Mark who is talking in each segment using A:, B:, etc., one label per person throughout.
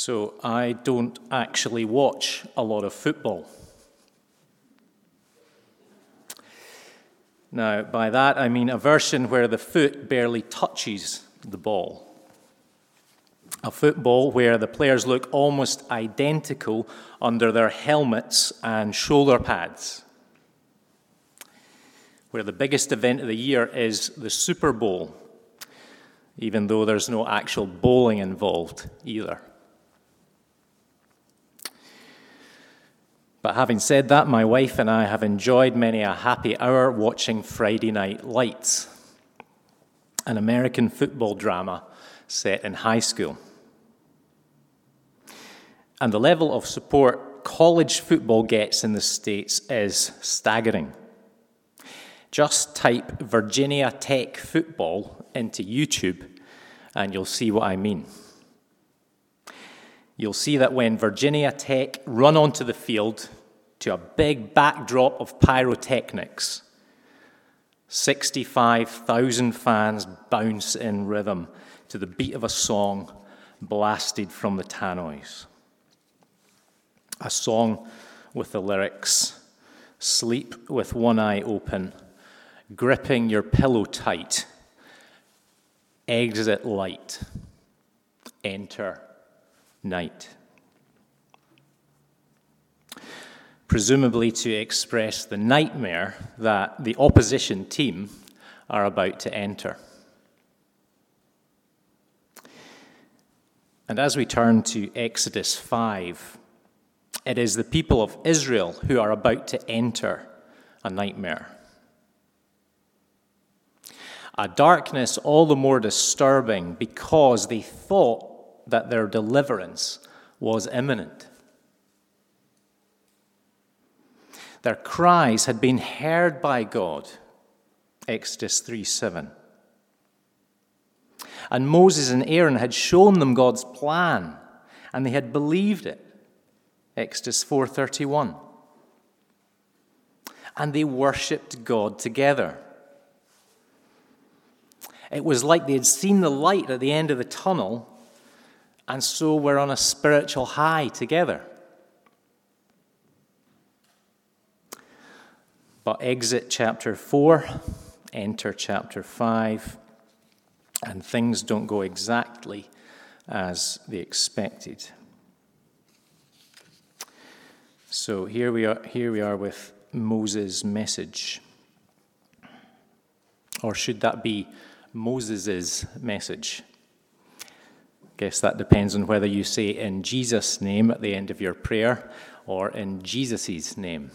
A: So I don't actually watch a lot of football. Now, by that I mean a version where the foot barely touches the ball. A football where the players look almost identical under their helmets and shoulder pads. Where the biggest event of the year is the Super Bowl, even though there's no actual bowling involved either. But having said that, my wife and I have enjoyed many a happy hour watching Friday Night Lights, an American football drama set in high school. And the level of support college football gets in the States is staggering. Just type Virginia Tech football into YouTube and you'll see what I mean you'll see that when Virginia Tech run onto the field to a big backdrop of pyrotechnics, 65,000 fans bounce in rhythm to the beat of a song blasted from the tannoys. A song with the lyrics Sleep with one eye open, gripping your pillow tight, exit light, enter night. Presumably to express the nightmare that the opposition team are about to enter. And as we turn to Exodus 5, it is the people of Israel who are about to enter a nightmare. A darkness all the more disturbing because they thought that their deliverance was imminent. Their cries had been heard by God. Exodus 3 7. And Moses and Aaron had shown them God's plan, and they had believed it. Exodus 4:31. And they worshipped God together. It was like they had seen the light at the end of the tunnel and so we're on a spiritual high together. But exit chapter 4, enter chapter 5, and things don't go exactly as they expected. So here we are, here we are with Moses' message. Or should that be Moses' message? Guess that depends on whether you say in Jesus' name at the end of your prayer or in Jesus' name.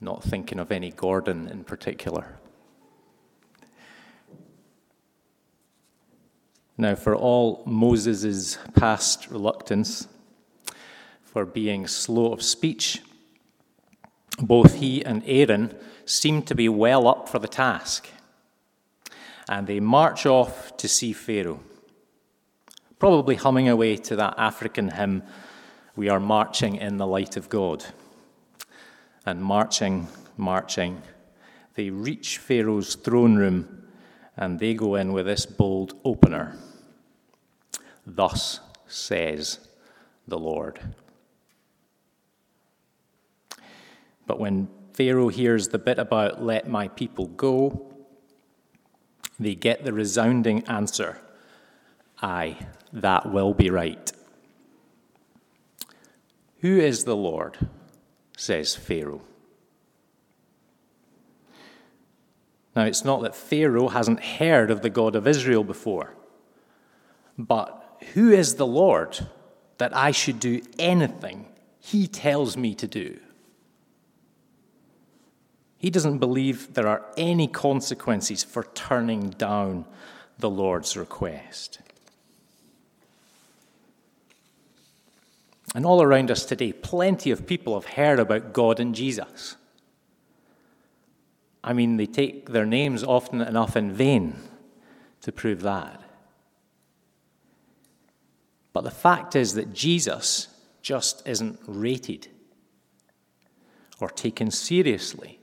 A: Not thinking of any Gordon in particular. Now, for all Moses' past reluctance for being slow of speech, both he and Aaron seem to be well up for the task. And they march off to see Pharaoh probably humming away to that African hymn, We Are Marching in the Light of God. And marching, marching, they reach Pharaoh's throne room and they go in with this bold opener Thus says the Lord. But when Pharaoh hears the bit about let my people go, they get the resounding answer Aye, that will be right. Who is the Lord? says Pharaoh. Now, it's not that Pharaoh hasn't heard of the God of Israel before, but who is the Lord that I should do anything he tells me to do? He doesn't believe there are any consequences for turning down the Lord's request. And all around us today, plenty of people have heard about God and Jesus. I mean, they take their names often enough in vain to prove that. But the fact is that Jesus just isn't rated or taken seriously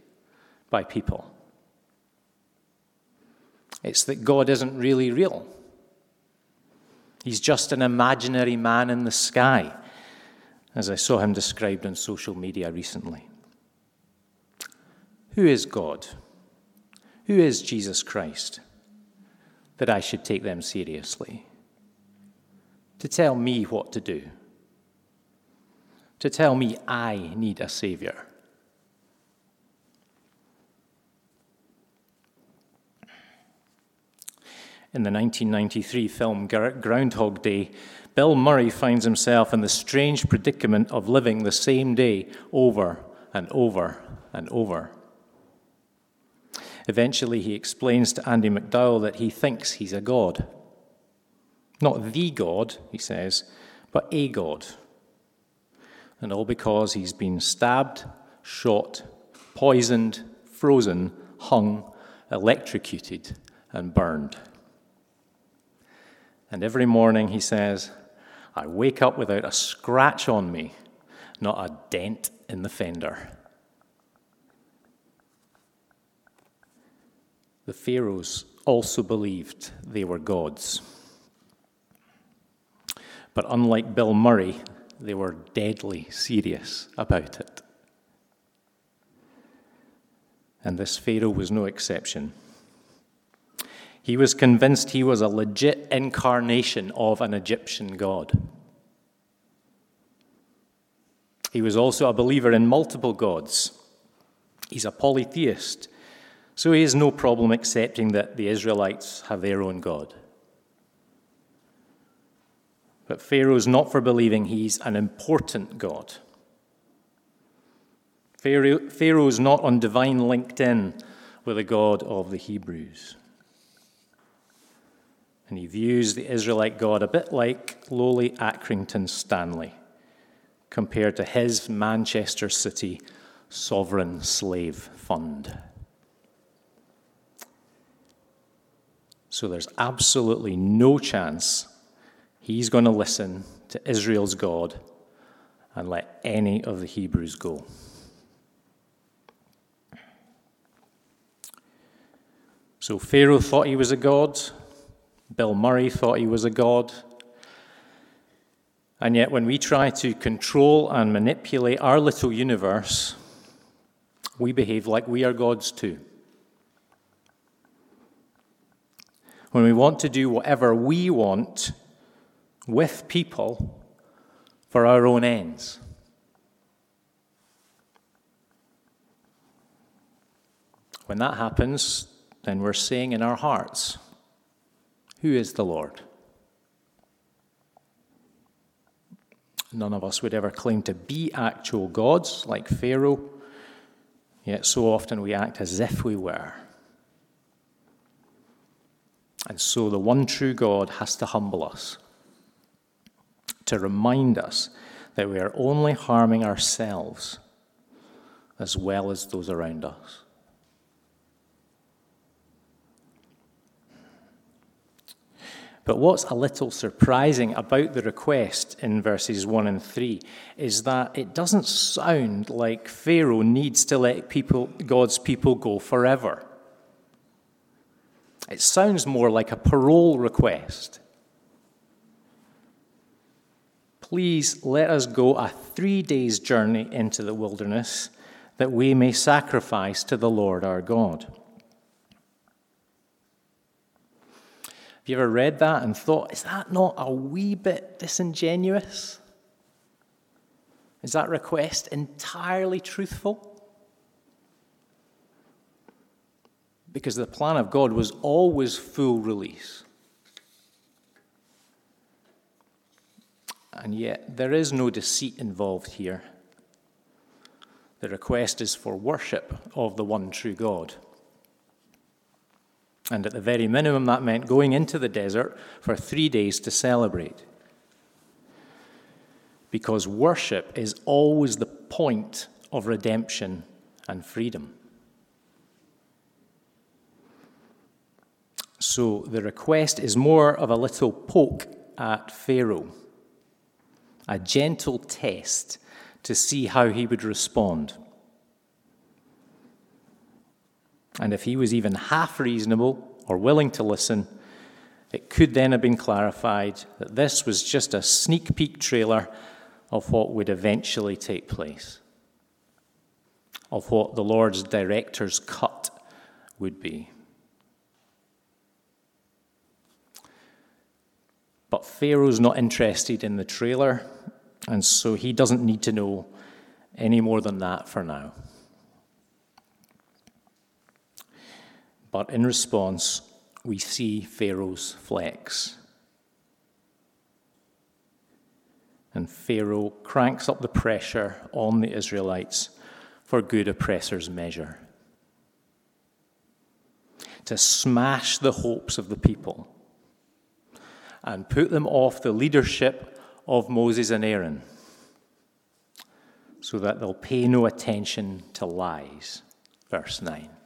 A: by people. It's that God isn't really real. He's just an imaginary man in the sky, as I saw him described on social media recently. Who is God? Who is Jesus Christ? That I should take them seriously. To tell me what to do. To tell me I need a Savior. In the 1993 film Groundhog Day, Bill Murray finds himself in the strange predicament of living the same day over and over and over. Eventually, he explains to Andie MacDowell that he thinks he's a god. Not the God, he says, but a God. And all because he's been stabbed, shot, poisoned, frozen, hung, electrocuted, and burned. And every morning, he says, I wake up without a scratch on me, not a dent in the fender. The Pharaohs also believed they were gods. But unlike Bill Murray, they were deadly serious about it. And this Pharaoh was no exception. He was convinced he was a legit incarnation of an Egyptian god. He was also a believer in multiple gods. He's a polytheist, so he has no problem accepting that the Israelites have their own God. But Pharaoh's not for believing he's an important God. Pharaoh's not on divine LinkedIn with the God of the Hebrews. And he views the Israelite God a bit like lowly Accrington Stanley compared to his Manchester City sovereign slave fund. So there's absolutely no chance he's going to listen to Israel's God and let any of the Hebrews go. So Pharaoh thought he was a god. Bill Murray thought he was a god. And yet, when we try to control and manipulate our little universe, we behave like we are gods too. When we want to do whatever we want with people for our own ends. When that happens, then we're saying in our hearts, who is the Lord? None of us would ever claim to be actual gods like Pharaoh, yet so often we act as if we were. And so the one true God has to humble us, to remind us that we are only harming ourselves as well as those around us. But what's a little surprising about the request in verses 1 and 3 is that it doesn't sound like Pharaoh needs to let people, God's people go forever. It sounds more like a parole request. Please let us go a three days journey into the wilderness that we may sacrifice to the Lord our God. Have you ever read that and thought, is that not a wee bit disingenuous? Is that request entirely truthful? Because the plan of God was always full release. And yet, there is no deceit involved here. The request is for worship of the one true God. And at the very minimum, that meant going into the desert for three days to celebrate. Because worship is always the point of redemption and freedom. So the request is more of a little poke at Pharaoh, a gentle test to see how he would respond. And if he was even half reasonable or willing to listen, it could then have been clarified that this was just a sneak peek trailer of what would eventually take place, of what the Lord's director's cut would be. But Pharaoh's not interested in the trailer, and so he doesn't need to know any more than that for now. But in response, we see Pharaoh's flex. And Pharaoh cranks up the pressure on the Israelites for good oppressors' measure. To smash the hopes of the people and put them off the leadership of Moses and Aaron so that they'll pay no attention to lies. Verse 9.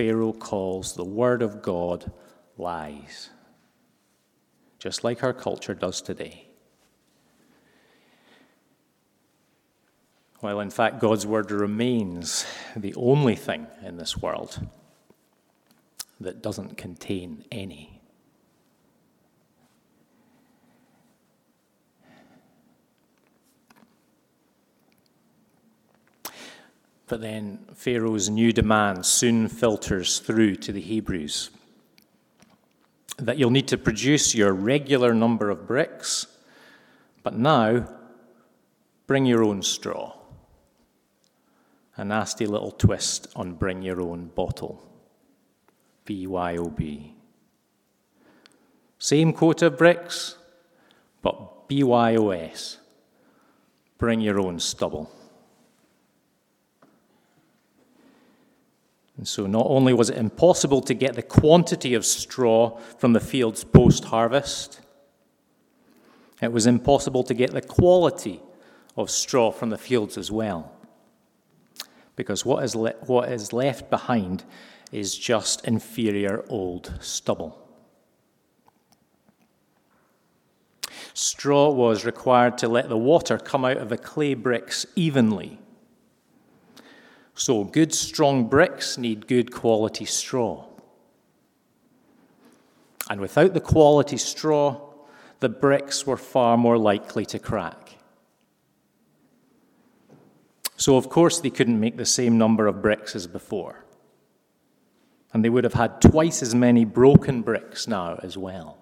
A: Pharaoh calls the word of God lies, just like our culture does today. While in fact God's word remains the only thing in this world that doesn't contain any. But then Pharaoh's new demand soon filters through to the Hebrews that you'll need to produce your regular number of bricks, but now bring your own straw. A nasty little twist on bring your own bottle. BYOB. Same quota of bricks, but BYOS. Bring your own stubble. And so, not only was it impossible to get the quantity of straw from the fields post harvest, it was impossible to get the quality of straw from the fields as well. Because what is, le- what is left behind is just inferior old stubble. Straw was required to let the water come out of the clay bricks evenly so, good, strong bricks need good quality straw. And without the quality straw, the bricks were far more likely to crack. So, of course, they couldn't make the same number of bricks as before. And they would have had twice as many broken bricks now as well.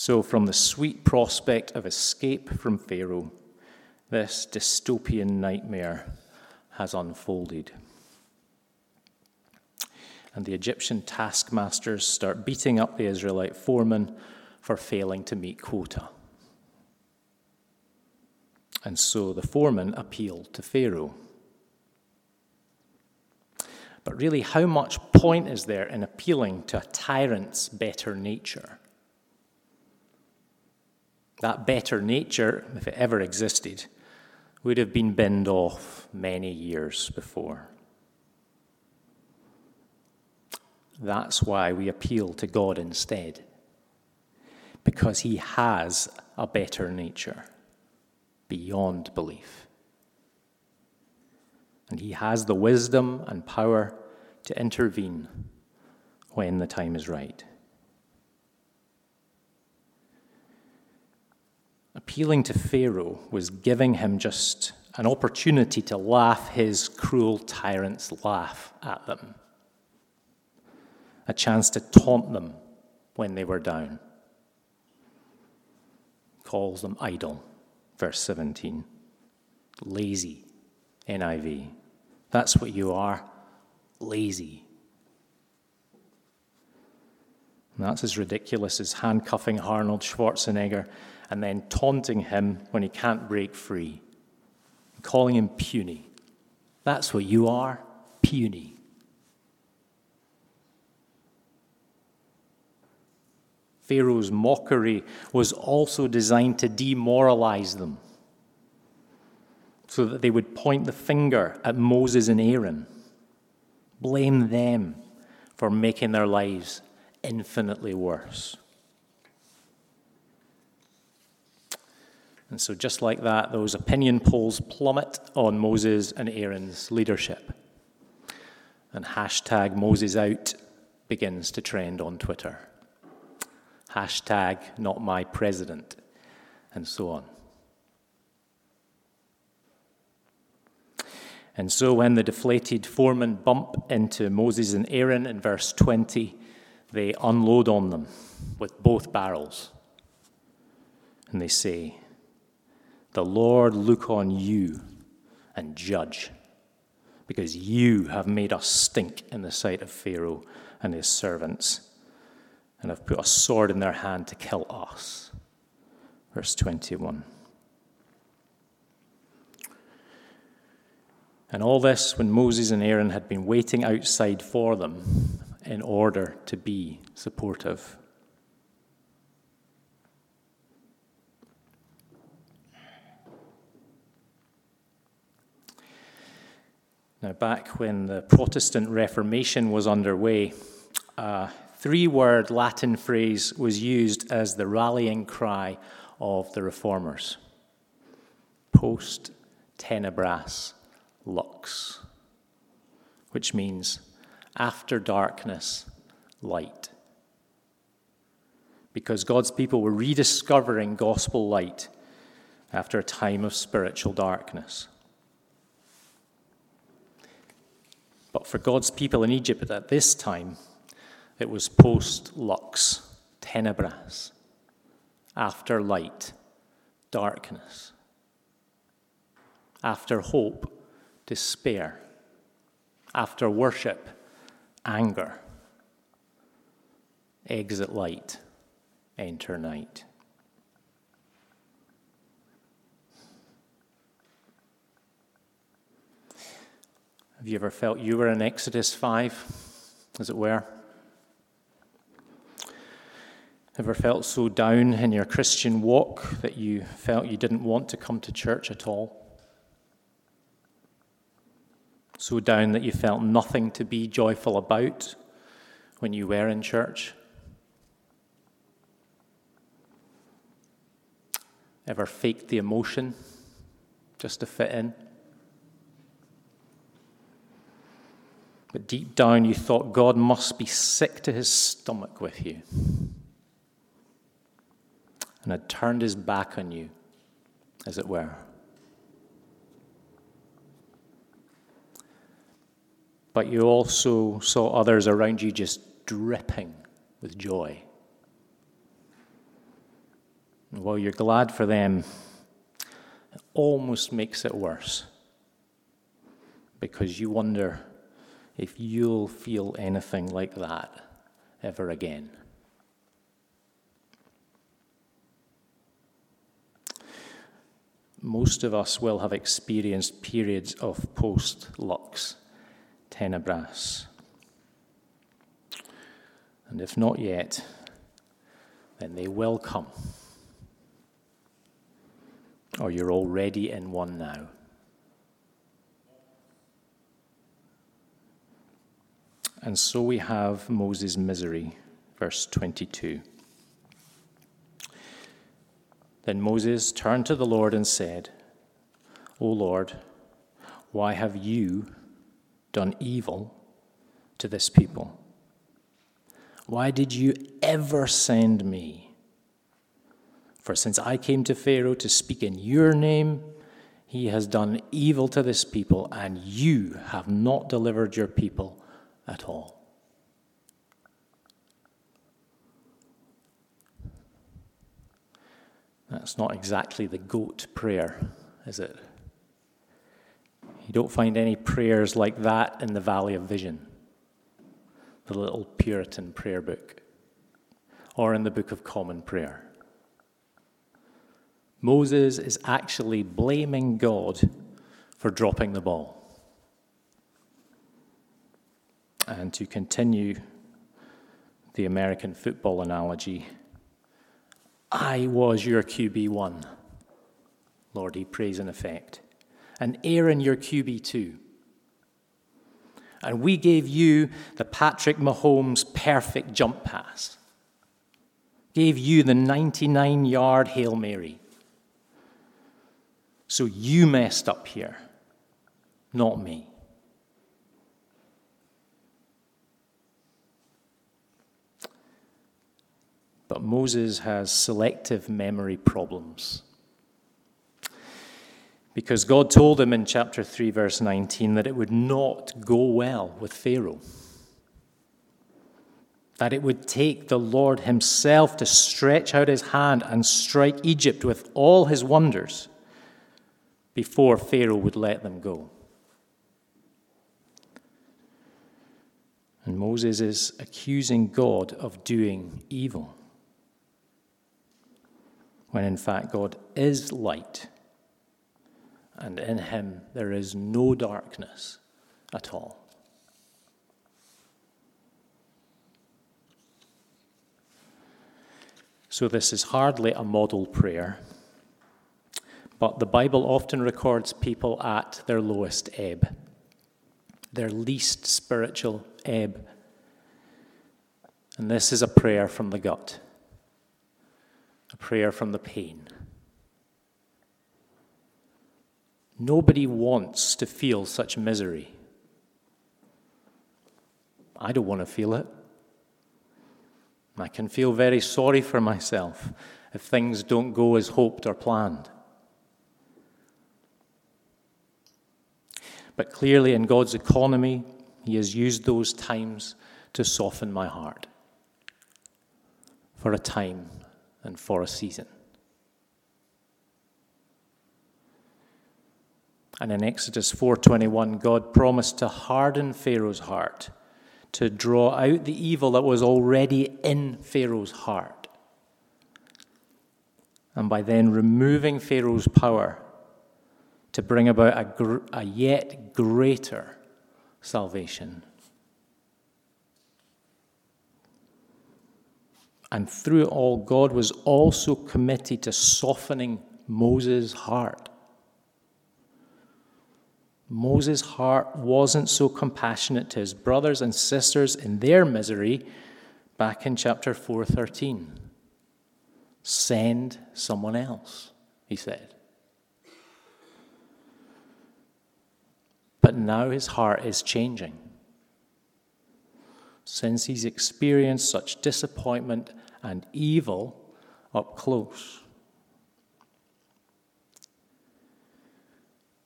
A: So, from the sweet prospect of escape from Pharaoh, this dystopian nightmare has unfolded. And the Egyptian taskmasters start beating up the Israelite foremen for failing to meet quota. And so the foreman appealed to Pharaoh. But really, how much point is there in appealing to a tyrant's better nature? That better nature, if it ever existed, would have been binned off many years before. That's why we appeal to God instead, because He has a better nature beyond belief. And He has the wisdom and power to intervene when the time is right. Appealing to Pharaoh was giving him just an opportunity to laugh his cruel tyrant's laugh at them, a chance to taunt them when they were down. Calls them idle, verse 17. Lazy, NIV. That's what you are, lazy. And that's as ridiculous as handcuffing Arnold Schwarzenegger and then taunting him when he can't break free, calling him puny. That's what you are puny. Pharaoh's mockery was also designed to demoralize them so that they would point the finger at Moses and Aaron, blame them for making their lives infinitely worse. And so, just like that, those opinion polls plummet on Moses and Aaron's leadership. And hashtag Moses out begins to trend on Twitter. Hashtag not my president, and so on. And so, when the deflated foremen bump into Moses and Aaron in verse 20, they unload on them with both barrels. And they say, The Lord look on you and judge, because you have made us stink in the sight of Pharaoh and his servants, and have put a sword in their hand to kill us. Verse 21. And all this when Moses and Aaron had been waiting outside for them in order to be supportive. Now, back when the Protestant Reformation was underway, a three word Latin phrase was used as the rallying cry of the reformers post tenebras lux, which means after darkness, light. Because God's people were rediscovering gospel light after a time of spiritual darkness. But for God's people in Egypt at this time, it was post lux, tenebras, after light, darkness, after hope, despair. After worship, anger. Exit light, enter night. Have you ever felt you were in Exodus 5, as it were? Ever felt so down in your Christian walk that you felt you didn't want to come to church at all? so down that you felt nothing to be joyful about when you were in church? Ever faked the emotion just to fit in? But deep down, you thought God must be sick to his stomach with you and had turned his back on you, as it were. but you also saw others around you just dripping with joy. And while you're glad for them, it almost makes it worse because you wonder if you'll feel anything like that ever again. Most of us will have experienced periods of post lux tenebras. And if not yet, then they will come. Or you're already in one now. And so we have Moses' misery, verse 22. Then Moses turned to the Lord and said, O Lord, why have you done evil to this people? Why did you ever send me? For since I came to Pharaoh to speak in your name, he has done evil to this people, and you have not delivered your people at all. That's not exactly the goat prayer, is it? You don't find any prayers like that in the Valley of Vision, the little Puritan prayer book, or in the Book of Common Prayer. Moses is actually blaming God for dropping the ball. And to continue the American football analogy, I was your QB1. Lord, he prays in effect and Aaron your QB2. And we gave you the Patrick Mahomes perfect jump pass, gave you the 99 yard Hail Mary, So you messed up here, not me. But Moses has selective memory problems. Because God told him in chapter 3, verse 19, that it would not go well with Pharaoh. That it would take the Lord Himself to stretch out His hand and strike Egypt with all His wonders before Pharaoh would let them go. And Moses is accusing God of doing evil when in fact God is light, and in him there is no darkness at all. So, this is hardly a model prayer, but the Bible often records people at their lowest ebb, their least spiritual ebb. And this is a prayer from the gut prayer from the pain. Nobody wants to feel such misery. I don't want to feel it. I can feel very sorry for myself if things don't go as hoped or planned. But clearly, in God's economy, He has used those times to soften my heart for a time and for a season. And in Exodus 4:21 God promised to harden Pharaoh's heart to draw out the evil that was already in Pharaoh's heart. And by then removing Pharaoh's power to bring about a, gr- a yet greater salvation And through it all, God was also committed to softening Moses' heart. Moses' heart wasn't so compassionate to his brothers and sisters in their misery back in chapter 4:13. Send someone else, he said. But now his heart is changing since he's experienced such disappointment and evil up close.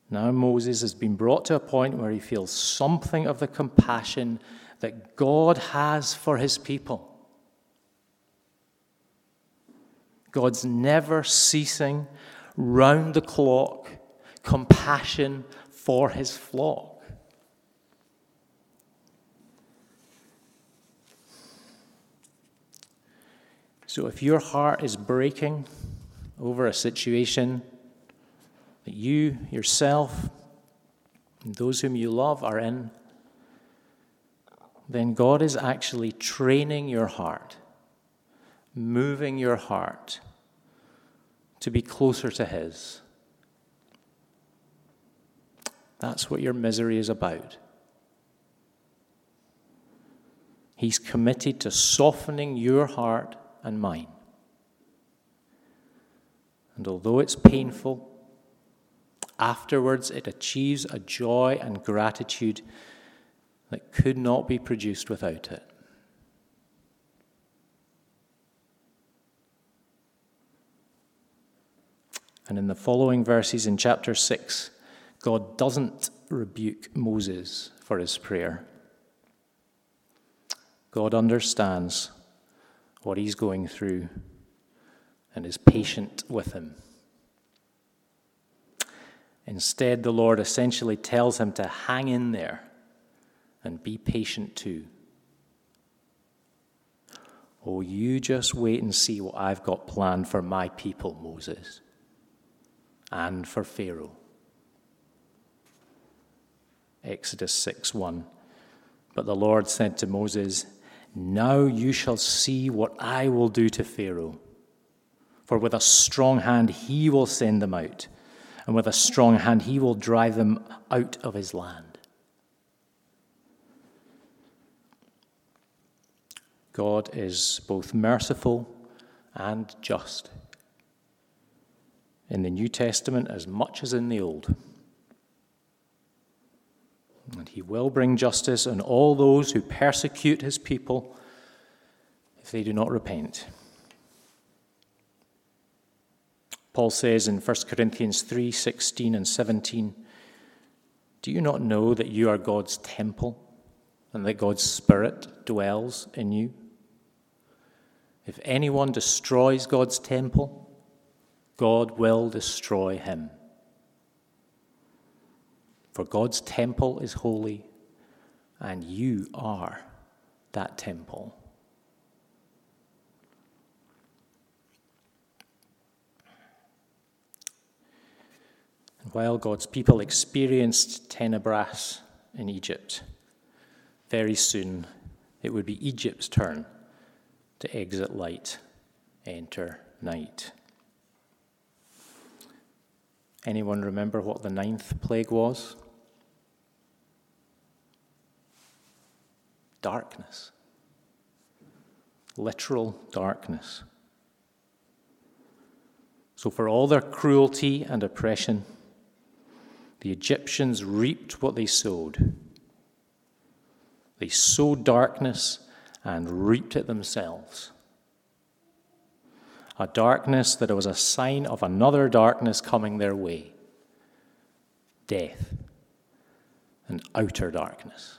A: Now Moses has been brought to a point where he feels something of the compassion that God has for his people. God's never ceasing, round the clock compassion for his flock. So if your heart is breaking over a situation that you, yourself, and those whom you love are in, then God is actually training your heart, moving your heart to be closer to His. That's what your misery is about. He's committed to softening your heart and mine. And although it's painful, afterwards it achieves a joy and gratitude that could not be produced without it. And in the following verses in chapter 6, God doesn't rebuke Moses for his prayer. God understands what he's going through and is patient with him. Instead, the Lord essentially tells him to hang in there and be patient too. Oh, you just wait and see what I've got planned for my people, Moses, and for Pharaoh. Exodus 6 1. But the Lord said to Moses, now you shall see what I will do to Pharaoh. For with a strong hand he will send them out, and with a strong hand he will drive them out of his land. God is both merciful and just in the New Testament as much as in the Old. And he will bring justice on all those who persecute his people if they do not repent. Paul says in 1 Corinthians 3 16 and 17, Do you not know that you are God's temple and that God's Spirit dwells in you? If anyone destroys God's temple, God will destroy him. For God's temple is holy, and you are that temple. And while God's people experienced tenebras in Egypt, very soon it would be Egypt's turn to exit light, enter night. Anyone remember what the ninth plague was? Darkness. Literal darkness. So, for all their cruelty and oppression, the Egyptians reaped what they sowed. They sowed darkness and reaped it themselves a darkness that was a sign of another darkness coming their way death and outer darkness.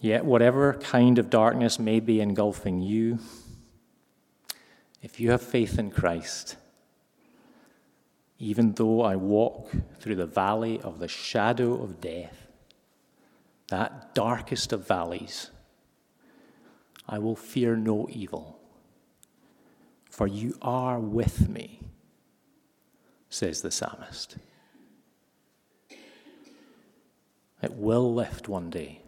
A: Yet, whatever kind of darkness may be engulfing you, if you have faith in Christ, even though I walk through the valley of the shadow of death, that darkest of valleys, I will fear no evil, for you are with me, says the psalmist. It will lift one day.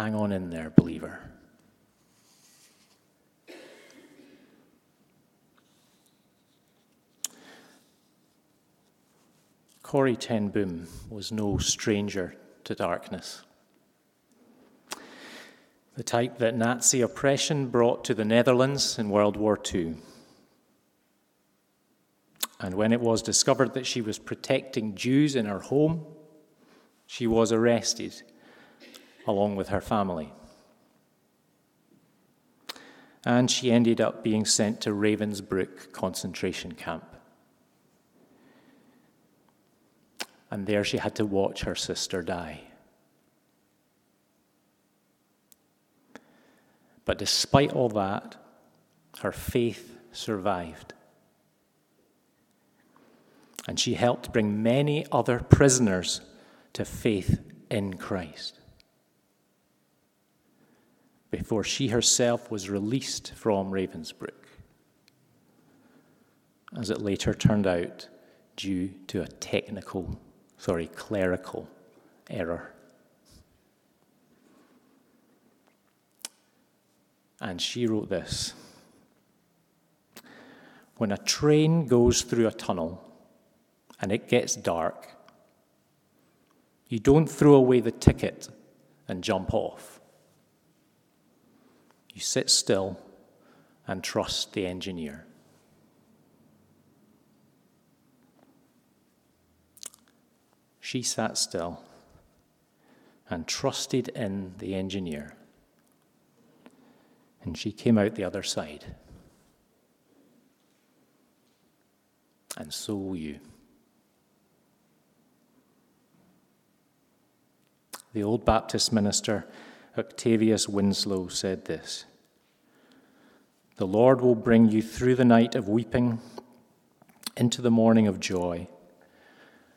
A: Hang on in there, believer. Corrie ten Boom was no stranger to darkness. The type that Nazi oppression brought to the Netherlands in World War II. And when it was discovered that she was protecting Jews in her home, she was arrested along with her family. And she ended up being sent to Ravensbrück concentration camp. and there she had to watch her sister die. But despite all that, her faith survived. And she helped bring many other prisoners to faith in Christ before she herself was released from Ravensbrück, as it later turned out, due to a technical sorry, clerical error. And she wrote this When a train goes through a tunnel and it gets dark, you don't throw away the ticket and jump off. You sit still and trust the engineer. She sat still and trusted in the engineer. And she came out the other side. And so will you. The old Baptist minister, Octavius Winslow, said this The Lord will bring you through the night of weeping into the morning of joy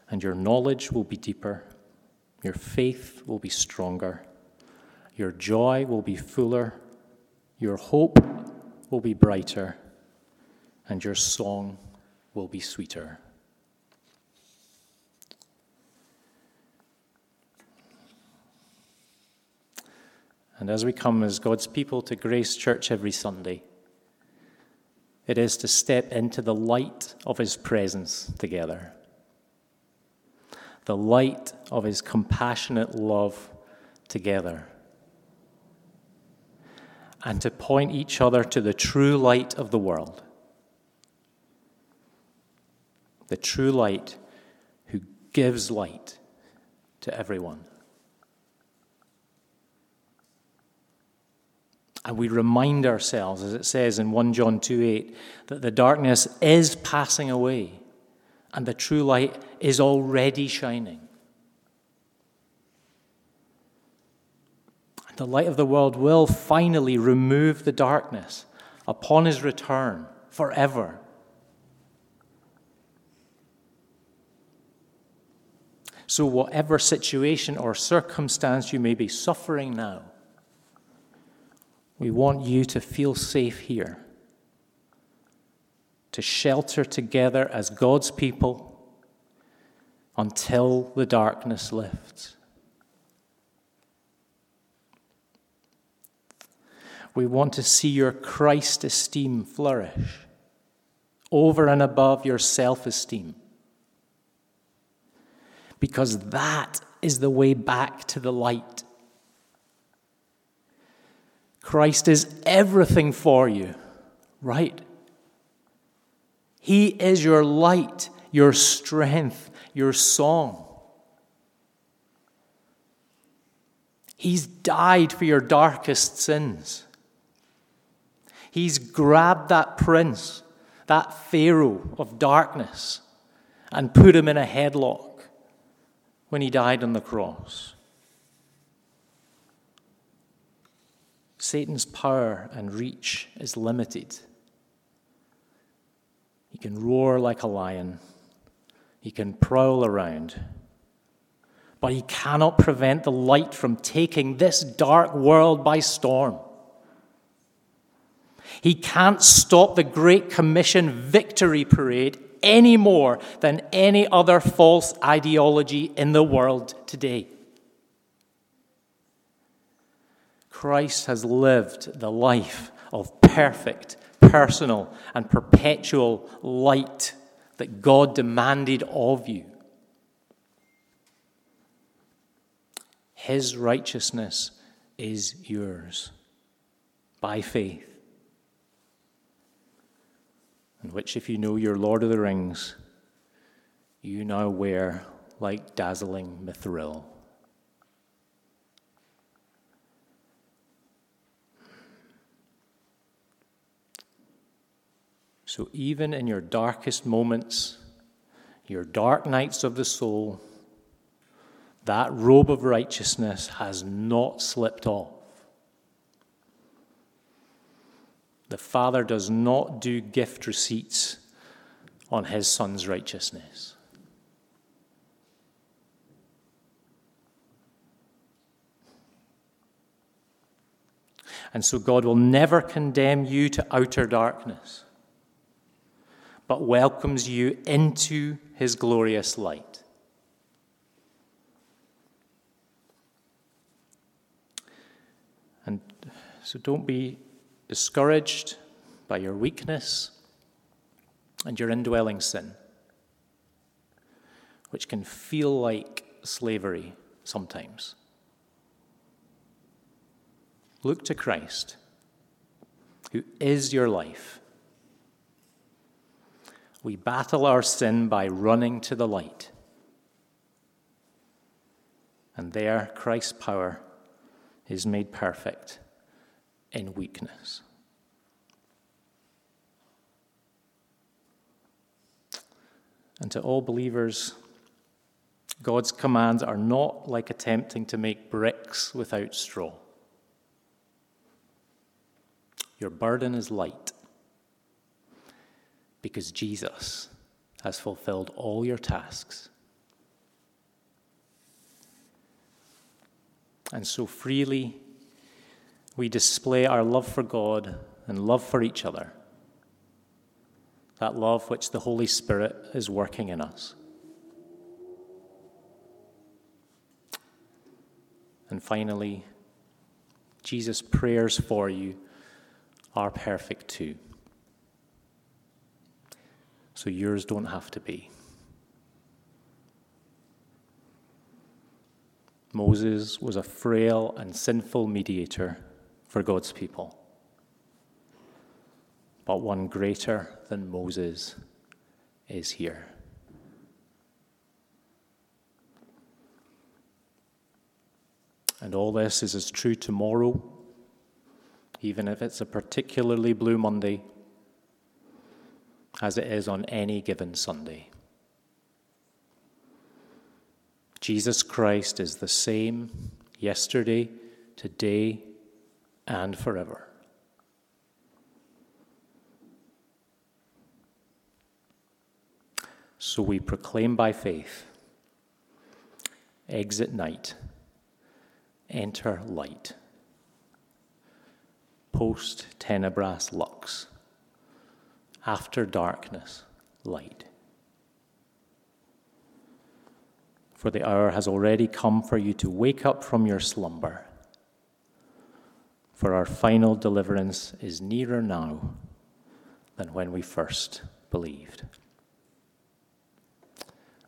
A: and your knowledge will be deeper, your faith will be stronger, your joy will be fuller, your hope will be brighter, and your song will be sweeter. And as we come as God's people to Grace Church every Sunday, it is to step into the light of His presence together the light of his compassionate love together and to point each other to the true light of the world. The true light who gives light to everyone. And we remind ourselves, as it says in 1 John 2 8, that the darkness is passing away and the true light is already shining. The light of the world will finally remove the darkness upon his return forever. So, whatever situation or circumstance you may be suffering now, we want you to feel safe here, to shelter together as God's people until the darkness lifts. We want to see your Christ esteem flourish over and above your self esteem. Because that is the way back to the light. Christ is everything for you, right? He is your light, your strength, your song. He's died for your darkest sins. He's grabbed that prince, that Pharaoh of darkness, and put him in a headlock when he died on the cross. Satan's power and reach is limited. He can roar like a lion, he can prowl around, but he cannot prevent the light from taking this dark world by storm. He can't stop the Great Commission victory parade any more than any other false ideology in the world today. Christ has lived the life of perfect, personal, and perpetual light that God demanded of you. His righteousness is yours by faith and which, if you know your Lord of the Rings, you now wear like dazzling mithril. So, even in your darkest moments, your dark nights of the soul, that robe of righteousness has not slipped off. The Father does not do gift receipts on his Son's righteousness. And so God will never condemn you to outer darkness, but welcomes you into his glorious light. And so don't be discouraged by your weakness and your indwelling sin, which can feel like slavery sometimes. Look to Christ, who is your life. We battle our sin by running to the light. And there, Christ's power is made perfect in weakness. And to all believers, God's commands are not like attempting to make bricks without straw. Your burden is light because Jesus has fulfilled all your tasks. And so freely we display our love for God and love for each other. That love which the Holy Spirit is working in us. And finally, Jesus' prayers for you are perfect too. So yours don't have to be. Moses was a frail and sinful mediator for God's people. but one greater than Moses is here. And all this is as true tomorrow, even if it's a particularly blue Monday, as it is on any given Sunday. Jesus Christ is the same yesterday, today, and forever. So we proclaim by faith exit night, enter light, post tenebras lux, after darkness, light. For the hour has already come for you to wake up from your slumber. For our final deliverance is nearer now than when we first believed.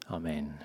A: Amen.